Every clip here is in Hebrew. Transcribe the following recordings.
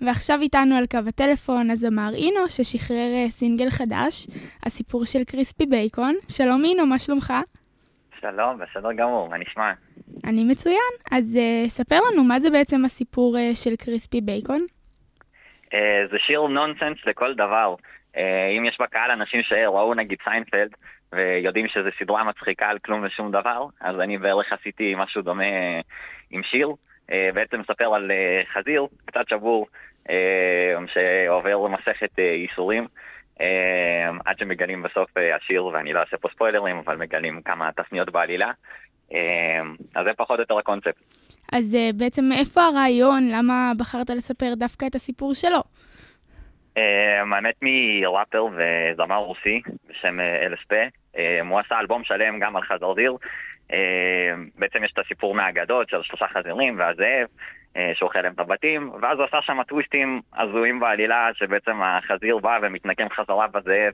ועכשיו איתנו על קו הטלפון הזמר אינו, ששחרר אה, סינגל חדש, הסיפור של קריספי בייקון. שלום אינו, מה שלומך? שלום, בסדר גמור, מה נשמע? אני מצוין. אז uh, ספר לנו, מה זה בעצם הסיפור uh, של קריספי בייקון? Uh, זה שיר נונסנס לכל דבר. Uh, אם יש בקהל אנשים שראו נגיד סיינפלד, ויודעים שזו סדרה מצחיקה על כלום ושום דבר, אז אני בערך עשיתי משהו דומה עם שיר. אה, בעצם מספר על אה, חזיר, קצת שבור, שעובר מסכת ייסורים. עד שמגלים בסוף השיר, ואני לא אעשה פה ספוילרים, אבל מגלים כמה תפניות בעלילה. אז זה פחות או יותר הקונספט. אז בעצם איפה הרעיון? למה בחרת לספר דווקא את הסיפור שלו? האמת מראפר וזמר רוסי בשם LSP. הוא עשה אלבום שלם גם על חזרדיר, אה, בעצם יש את הסיפור מהאגדות של שלושה חזירים והזאב, אה, שאוכל להם את הבתים, ואז הוא עשה שם טוויסטים הזויים בעלילה, שבעצם החזיר בא ומתנקם חזרה בזאב.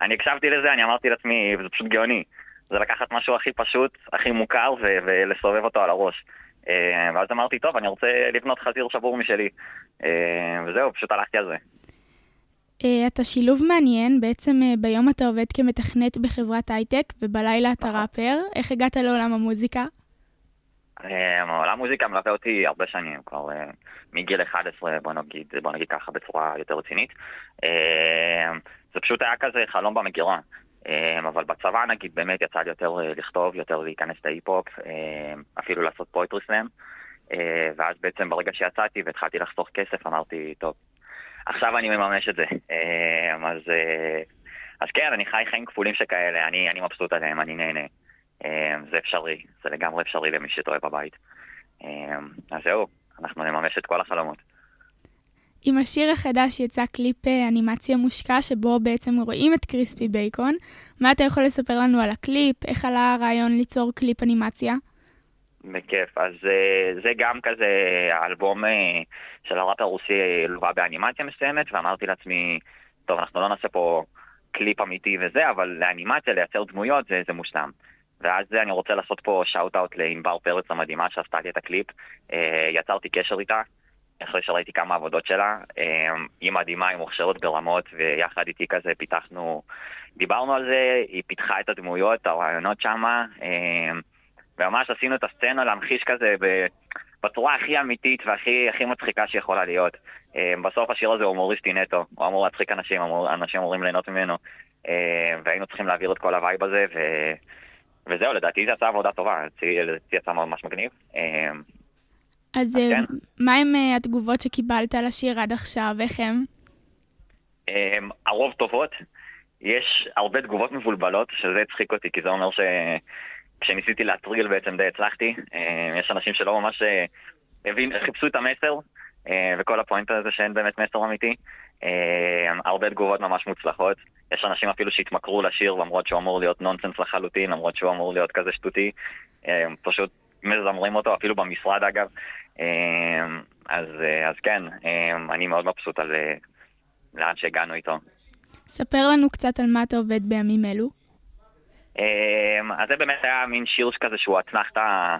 אני הקשבתי לזה, אני אמרתי לעצמי, וזה פשוט גאוני. זה לקחת משהו הכי פשוט, הכי מוכר, ו- ולסובב אותו על הראש. אה, ואז אמרתי, טוב, אני רוצה לבנות חזיר שבור משלי. וזהו, פשוט הלכתי על זה. אתה שילוב מעניין, בעצם ביום אתה עובד כמתכנת בחברת הייטק ובלילה אתה נכון. ראפר. איך הגעת לעולם המוזיקה? אה, עולם המוזיקה מלווה אותי הרבה שנים, כבר uh, מגיל 11, בוא נגיד, בוא נגיד ככה בצורה יותר רצינית. Uh, זה פשוט היה כזה חלום במגירה. Uh, אבל בצבא נגיד באמת יצא לי יותר uh, לכתוב, יותר להיכנס להיפ-הופ, אפילו לעשות פויטרי סלאם. Uh, ואז בעצם ברגע שיצאתי והתחלתי לחסוך כסף אמרתי, טוב, עכשיו אני מממש את זה. אמ, אז, אה, אז כן, אני חי חיים כפולים שכאלה, אני, אני מבסוט עליהם, אני נהנה. אמ, זה אפשרי, זה לגמרי אפשרי למי שתוהה בבית. אמ, אז זהו, אנחנו נממש את כל החלומות. עם השיר החדש יצא קליפ אה, אנימציה מושקע, שבו בעצם רואים את קריספי בייקון. מה אתה יכול לספר לנו על הקליפ? איך עלה הרעיון ליצור קליפ אנימציה? בכיף. אז אה, זה גם כזה האלבום אה, של הראפ הרוסי לווה באנימציה מסוימת, ואמרתי לעצמי, טוב, אנחנו לא נעשה פה קליפ אמיתי וזה, אבל לאנימציה, לייצר דמויות, זה, זה מושלם. ואז אני רוצה לעשות פה shout-out לענבר פרץ המדהימה שעשתה לי את הקליפ. יצרתי קשר איתה, אחרי שראיתי כמה עבודות שלה. היא מדהימה, היא מוכשרת ברמות, ויחד איתי כזה פיתחנו, דיברנו על זה, היא פיתחה את הדמויות, הרעיונות שמה. וממש עשינו את הסצנה להמחיש כזה בצורה הכי אמיתית והכי מצחיקה שיכולה להיות. אה, בסוף השיר הזה הוא הומוריסטי נטו, הוא אמור להצחיק אנשים, אמור, אנשים אמורים ליהנות ממנו, אה, והיינו צריכים להעביר את כל ה vibe הזה, ו... וזהו, לדעתי זה יצא עבודה טובה, זה יצא ממש מגניב. אה, אז כן. מה עם התגובות שקיבלת על השיר עד עכשיו, איך הם? הרוב טובות. יש הרבה תגובות מבולבלות, שזה הצחיק אותי, כי זה אומר ש... כשניסיתי להטריל בעצם די הצלחתי. אה, יש אנשים שלא ממש אה, הבין, חיפשו את המסר, אה, וכל הפואנט הזה שאין באמת מסר אמיתי. הרבה תגובות ממש מוצלחות. יש אנשים אפילו שהתמכרו לשיר למרות שהוא אמור להיות נונסנס לחלוטין, למרות שהוא אמור להיות כזה שטותי. פשוט מזמרים אותו, אפילו במשרד אגב. אז, אז כן, אני מאוד מבסוט על לאן שהגענו איתו. ספר לנו קצת על מה אתה עובד בימים אלו. אז זה באמת היה מין שיר כזה שהוא אתנחתא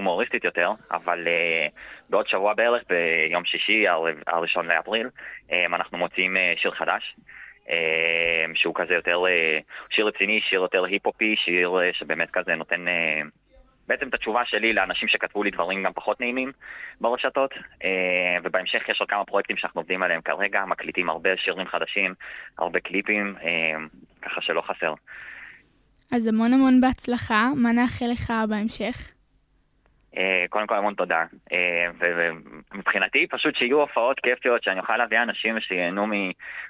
הומוריסטית יותר, אבל uh, בעוד שבוע בערך, ביום שישי, הראשון לאפריל, um, אנחנו מוציאים uh, שיר חדש, um, שהוא כזה יותר, uh, שיר רציני, שיר יותר היפ-הופי, שיר uh, שבאמת כזה נותן uh, בעצם את התשובה שלי לאנשים שכתבו לי דברים גם פחות נעימים ברשתות, uh, ובהמשך יש עוד כמה פרויקטים שאנחנו עובדים עליהם כרגע, מקליטים הרבה שירים חדשים, הרבה קליפים, uh, ככה שלא חסר. אז המון המון בהצלחה, מה נאחל לך בהמשך? אה, קודם כל המון תודה. אה, ומבחינתי פשוט שיהיו הופעות כיפיות, שאני אוכל להביא אנשים שייהנו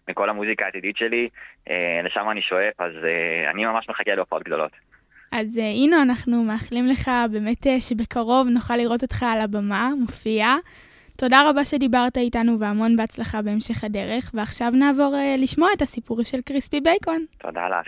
מכל המוזיקה העתידית שלי, אה, לשם אני שואף, אז אני ממש מחכה להופעות גדולות. אז הנה, אנחנו מאחלים לך באמת שבקרוב נוכל לראות אותך על הבמה, מופיע. תודה רבה שדיברת איתנו והמון בהצלחה בהמשך הדרך, ועכשיו נעבור לשמוע את הסיפור של קריספי בייקון. תודה לך.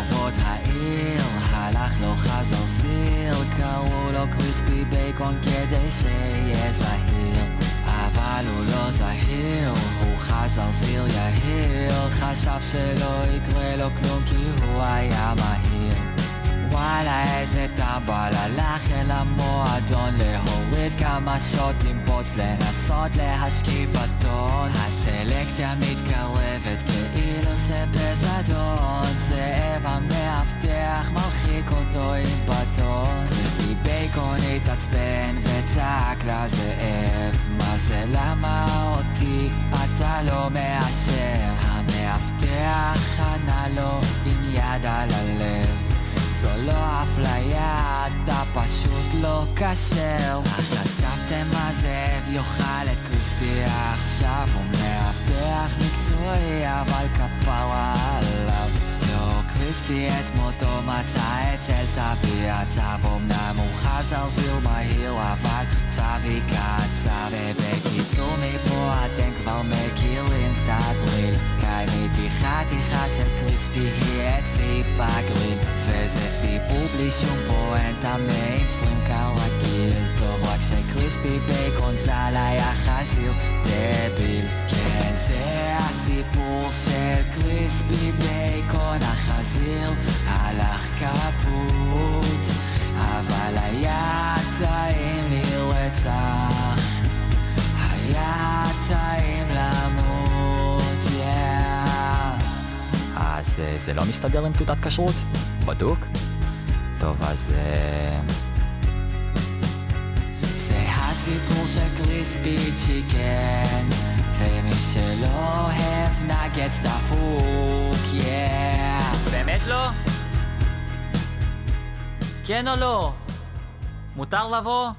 ברחובות העיר הלך לו חזר סיר קראו לו קריספי בייקון כדי שיהיה זהיר. אבל הוא לא זהיר הוא חזר סיר יהיר חשב שלא יקרה לו כלום כי הוא היה מהיר. וואלה איזה טמבל הלך אל המועדון להוריד כמה שוטים בוץ לנסות להשכיב אדון. הסלקציה מתקרבת כאילו שבזדון. זאב המאבטח מרחיק אותו עם בטון. קריספי בייקון התעצבן וצעק לזאב מה זה למה אותי אתה לא מאשר? המאבטח ענה לו עם יד על הלב זו לא אפליה, אתה פשוט לא כשר. חשבתם מה זאב יאכל את קריספי עכשיו? הוא מאבטח מקצועי, אבל כפרה עליו. לא קריספי את מותו מצא אצל צבי הקצב אמנם הוא חזיר זהיר ומהיר אבל צבי קצר ובקיצור מפה אתם כבר מכירים את ה drill קניתי חתיכה של קריספי היא אצלי בגריל וזה סיפור בלי שום פואנטה מיינסטרים כרגיל טוב רק שקריספי בייקון ז"ל היה חזיר דביל כן זה הסיפור של קריספי בייקון החזיר הלך כפות אבל היה טעים לרצח היה טעים זה לא מסתדר עם תעודת כשרות? בדוק? טוב, אז... אה, זה הסיפור של קריספי צ'יקן ומי שלא אוהב נגץ דפוק, yeah. באמת לא? כן או לא? מותר לבוא?